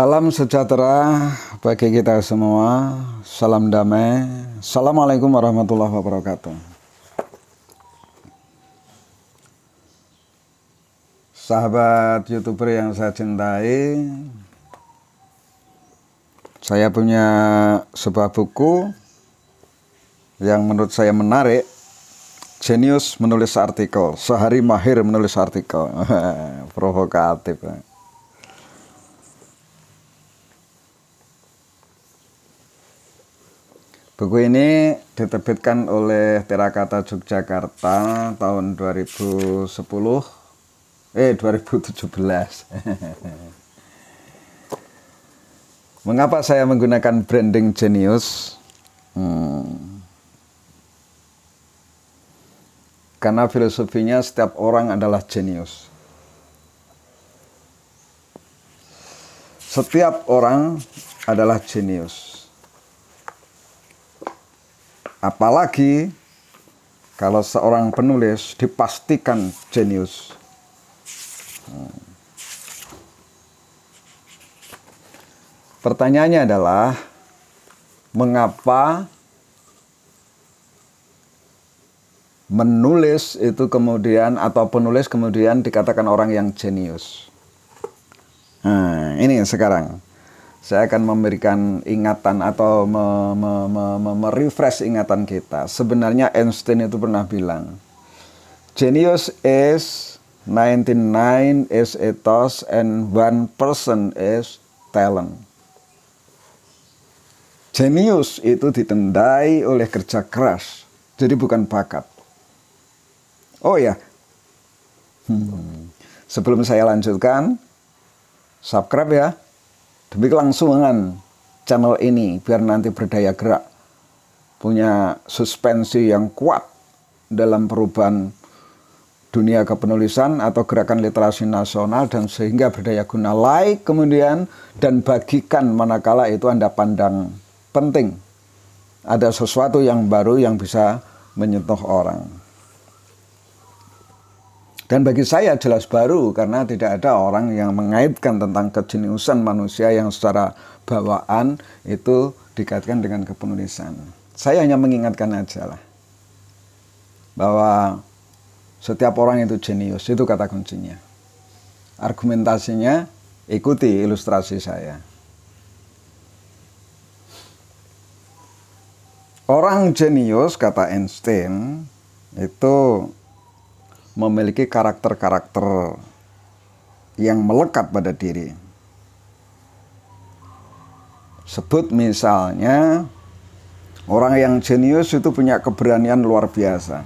Salam sejahtera bagi kita semua. Salam damai. Assalamualaikum warahmatullahi wabarakatuh. Sahabat youtuber yang saya cintai, saya punya sebuah buku yang menurut saya menarik. Genius menulis artikel, sehari mahir menulis artikel. Provokatif. Buku ini diterbitkan oleh Terakata Yogyakarta tahun 2010 eh 2017. Mengapa saya menggunakan branding Genius? Hmm. Karena filosofinya setiap orang adalah jenius. Setiap orang adalah jenius. Apalagi kalau seorang penulis dipastikan jenius. Hmm. Pertanyaannya adalah mengapa menulis itu kemudian atau penulis kemudian dikatakan orang yang jenius. Nah, ini sekarang saya akan memberikan ingatan atau merefresh me, me, me, ingatan kita. Sebenarnya Einstein itu pernah bilang, genius is 99 is ethos and one person is talent. Genius itu ditendai oleh kerja keras, jadi bukan bakat. Oh ya, hmm. sebelum saya lanjutkan, subscribe ya demi kelangsungan channel ini biar nanti berdaya gerak punya suspensi yang kuat dalam perubahan dunia kepenulisan atau gerakan literasi nasional dan sehingga berdaya guna like kemudian dan bagikan manakala itu Anda pandang penting ada sesuatu yang baru yang bisa menyentuh orang. Dan bagi saya jelas baru karena tidak ada orang yang mengaitkan tentang kejeniusan manusia yang secara bawaan itu dikaitkan dengan kepenulisan. Saya hanya mengingatkan aja lah bahwa setiap orang itu jenius, itu kata kuncinya. Argumentasinya ikuti ilustrasi saya. Orang jenius kata Einstein itu memiliki karakter-karakter yang melekat pada diri. Sebut misalnya orang yang jenius itu punya keberanian luar biasa.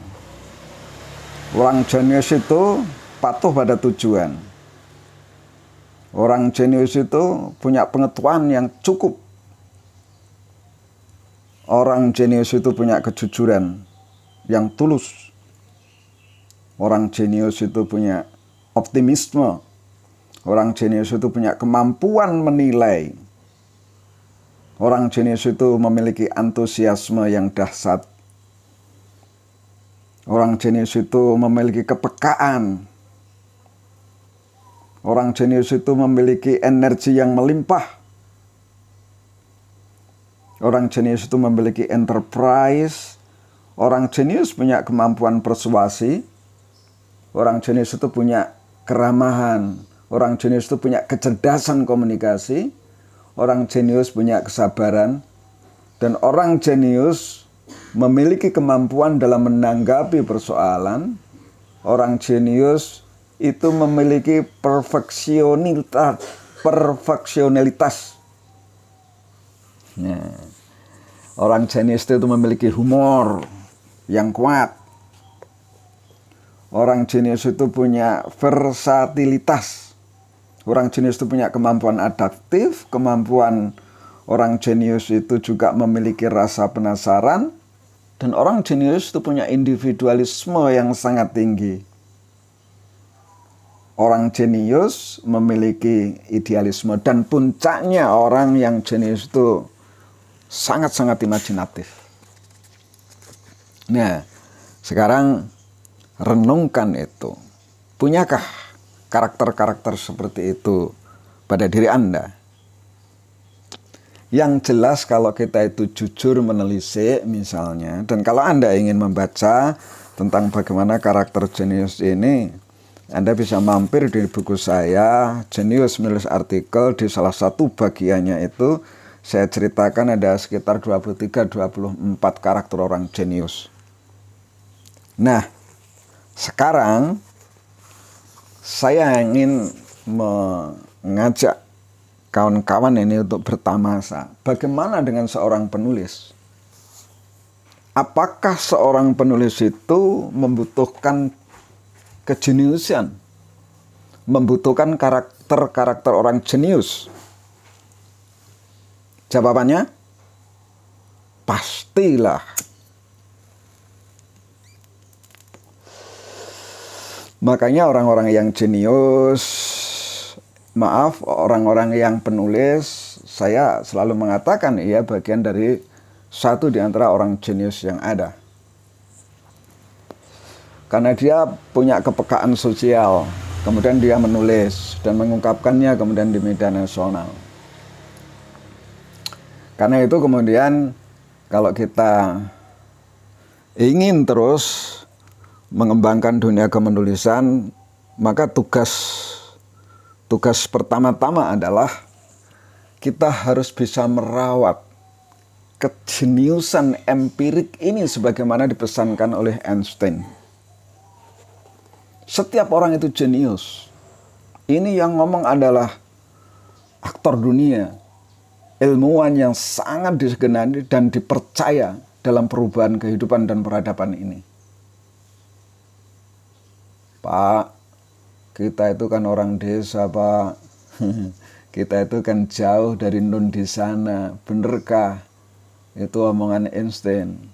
Orang jenius itu patuh pada tujuan. Orang jenius itu punya pengetahuan yang cukup. Orang jenius itu punya kejujuran yang tulus. Orang jenius itu punya optimisme. Orang jenius itu punya kemampuan menilai. Orang jenius itu memiliki antusiasme yang dahsyat. Orang jenius itu memiliki kepekaan. Orang jenius itu memiliki energi yang melimpah. Orang jenius itu memiliki enterprise. Orang jenius punya kemampuan persuasi. Orang jenius itu punya keramahan. Orang jenius itu punya kecerdasan komunikasi. Orang jenius punya kesabaran. Dan orang jenius memiliki kemampuan dalam menanggapi persoalan. Orang jenius itu memiliki perfeksionalitas. Perfeksionalitas. Nah, orang jenius itu memiliki humor yang kuat Orang jenius itu punya versatilitas. Orang jenius itu punya kemampuan adaptif, kemampuan orang jenius itu juga memiliki rasa penasaran, dan orang jenius itu punya individualisme yang sangat tinggi. Orang jenius memiliki idealisme dan puncaknya orang yang jenius itu sangat-sangat imajinatif. Nah, sekarang renungkan itu. Punyakah karakter-karakter seperti itu pada diri Anda? Yang jelas kalau kita itu jujur menelisik misalnya, dan kalau Anda ingin membaca tentang bagaimana karakter jenius ini, Anda bisa mampir di buku saya, Jenius menulis artikel, di salah satu bagiannya itu saya ceritakan ada sekitar 23-24 karakter orang jenius. Nah, sekarang saya ingin mengajak kawan-kawan ini untuk bertamasa. Bagaimana dengan seorang penulis? Apakah seorang penulis itu membutuhkan kejeniusan? Membutuhkan karakter-karakter orang jenius? Jawabannya, pastilah. Makanya orang-orang yang jenius maaf orang-orang yang penulis saya selalu mengatakan ia bagian dari satu di antara orang jenius yang ada. Karena dia punya kepekaan sosial, kemudian dia menulis dan mengungkapkannya kemudian di media nasional. Karena itu kemudian kalau kita ingin terus mengembangkan dunia kemenulisan, maka tugas tugas pertama-tama adalah kita harus bisa merawat kejeniusan empirik ini sebagaimana dipesankan oleh Einstein. Setiap orang itu jenius. Ini yang ngomong adalah aktor dunia, ilmuwan yang sangat disegani dan dipercaya dalam perubahan kehidupan dan peradaban ini. Pak, kita itu kan orang desa pak. Kita itu kan jauh dari nun di sana. Benerkah itu omongan Einstein?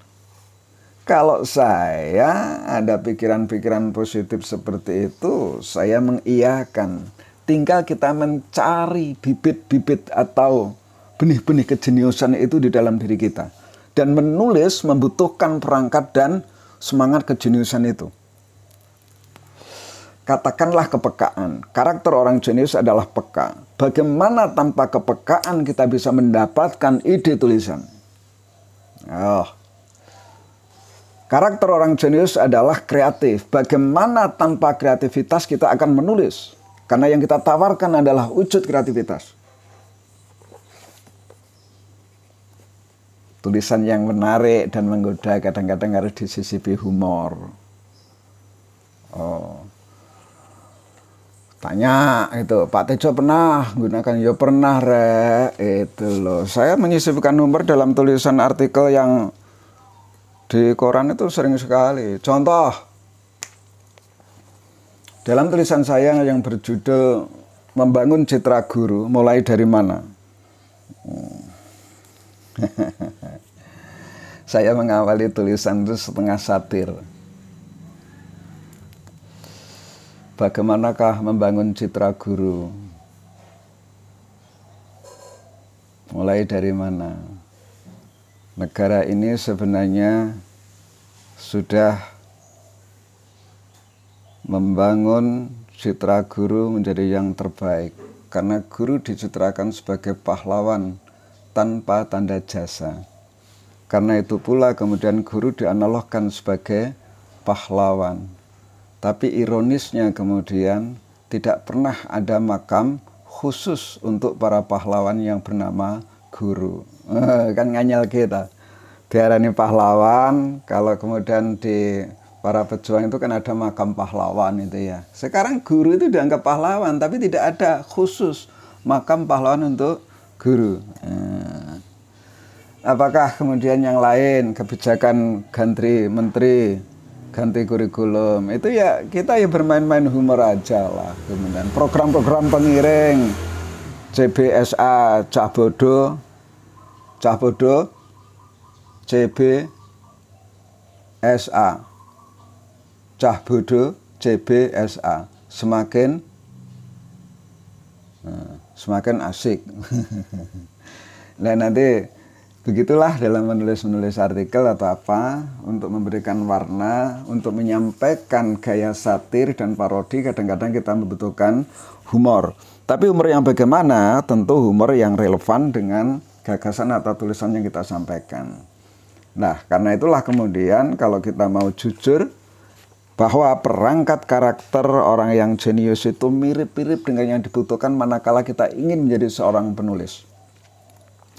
Kalau saya ada pikiran-pikiran positif seperti itu saya mengiyakan. Tinggal kita mencari bibit-bibit atau benih-benih kejeniusan itu di dalam diri kita. Dan menulis membutuhkan perangkat dan semangat kejeniusan itu katakanlah kepekaan. Karakter orang jenius adalah peka. Bagaimana tanpa kepekaan kita bisa mendapatkan ide tulisan? Oh. Karakter orang jenius adalah kreatif. Bagaimana tanpa kreativitas kita akan menulis? Karena yang kita tawarkan adalah wujud kreativitas. Tulisan yang menarik dan menggoda kadang-kadang harus disisipi humor. Tanya itu Pak Tejo pernah? Gunakan ya pernah re itu loh. Saya menyisipkan nomor dalam tulisan artikel yang di koran itu sering sekali. Contoh dalam tulisan saya yang berjudul membangun citra guru mulai dari mana? Saya mengawali tulisan itu setengah satir bagaimanakah membangun citra guru? Mulai dari mana? Negara ini sebenarnya sudah membangun citra guru menjadi yang terbaik karena guru dicitrakan sebagai pahlawan tanpa tanda jasa. Karena itu pula kemudian guru dianalogkan sebagai pahlawan tapi ironisnya kemudian tidak pernah ada makam khusus untuk para pahlawan yang bernama guru. kan nganyal kita. Diarani pahlawan, kalau kemudian di para pejuang itu kan ada makam pahlawan itu ya. Sekarang guru itu dianggap pahlawan, tapi tidak ada khusus makam pahlawan untuk guru. Eh, apakah kemudian yang lain kebijakan ganti menteri ganti kurikulum. Itu ya kita ya bermain-main humor aja lah kemudian program-program pengiring CBSA cah bodoh cah bodoh CBSA cah bodoh CBSA semakin nah, semakin asik. Nah nanti Begitulah dalam menulis-menulis artikel atau apa untuk memberikan warna, untuk menyampaikan gaya satir dan parodi kadang-kadang kita membutuhkan humor. Tapi humor yang bagaimana? Tentu humor yang relevan dengan gagasan atau tulisan yang kita sampaikan. Nah, karena itulah kemudian kalau kita mau jujur bahwa perangkat karakter orang yang jenius itu mirip-mirip dengan yang dibutuhkan manakala kita ingin menjadi seorang penulis.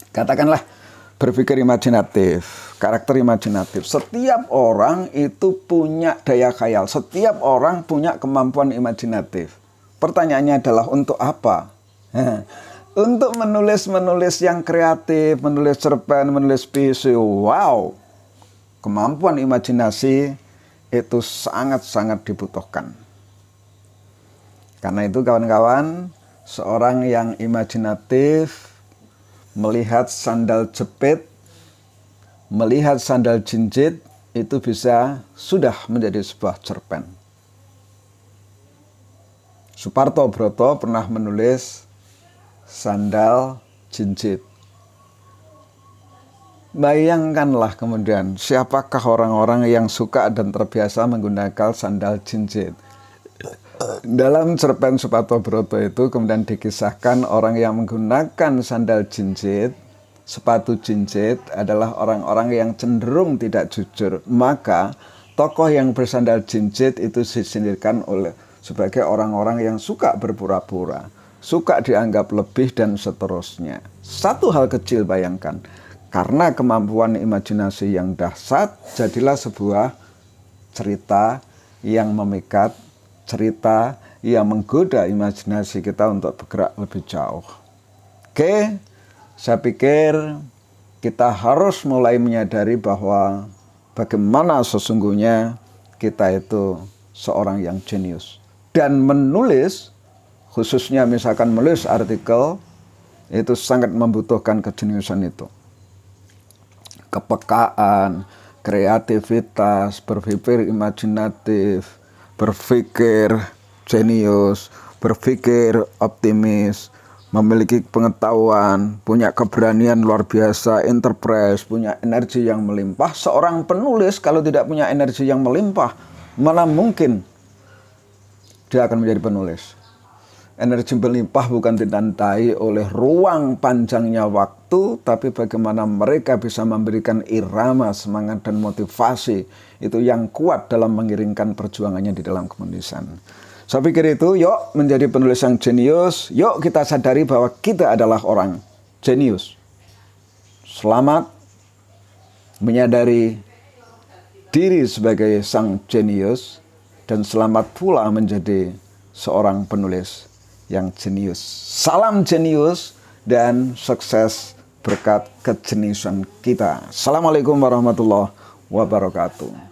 Katakanlah berpikir imajinatif, karakter imajinatif. Setiap orang itu punya daya khayal, setiap orang punya kemampuan imajinatif. Pertanyaannya adalah untuk apa? untuk menulis-menulis yang kreatif, menulis cerpen, menulis puisi. Wow, kemampuan imajinasi itu sangat-sangat dibutuhkan. Karena itu kawan-kawan, seorang yang imajinatif melihat sandal jepit, melihat sandal jinjit, itu bisa sudah menjadi sebuah cerpen. Suparto Broto pernah menulis sandal jinjit. Bayangkanlah kemudian siapakah orang-orang yang suka dan terbiasa menggunakan sandal jinjit. Dalam cerpen Supato Broto itu kemudian dikisahkan orang yang menggunakan sandal jinjit, sepatu jinjit adalah orang-orang yang cenderung tidak jujur. Maka tokoh yang bersandal jinjit itu disindirkan oleh sebagai orang-orang yang suka berpura-pura suka dianggap lebih dan seterusnya. Satu hal kecil bayangkan, karena kemampuan imajinasi yang dahsyat, jadilah sebuah cerita yang memikat, cerita yang menggoda imajinasi kita untuk bergerak lebih jauh. Oke, saya pikir kita harus mulai menyadari bahwa bagaimana sesungguhnya kita itu seorang yang jenius. Dan menulis khususnya misalkan menulis artikel itu sangat membutuhkan kejeniusan itu kepekaan kreativitas berpikir imajinatif berpikir jenius berpikir optimis memiliki pengetahuan, punya keberanian luar biasa, enterprise, punya energi yang melimpah. Seorang penulis kalau tidak punya energi yang melimpah, mana mungkin dia akan menjadi penulis energi berlimpah bukan ditandai oleh ruang panjangnya waktu, tapi bagaimana mereka bisa memberikan irama, semangat, dan motivasi itu yang kuat dalam mengiringkan perjuangannya di dalam kemenulisan. Saya pikir itu, yuk menjadi penulis yang jenius, yuk kita sadari bahwa kita adalah orang jenius. Selamat menyadari diri sebagai sang jenius, dan selamat pula menjadi seorang penulis yang jenius. Salam jenius dan sukses berkat kejeniusan kita. Assalamualaikum warahmatullahi wabarakatuh.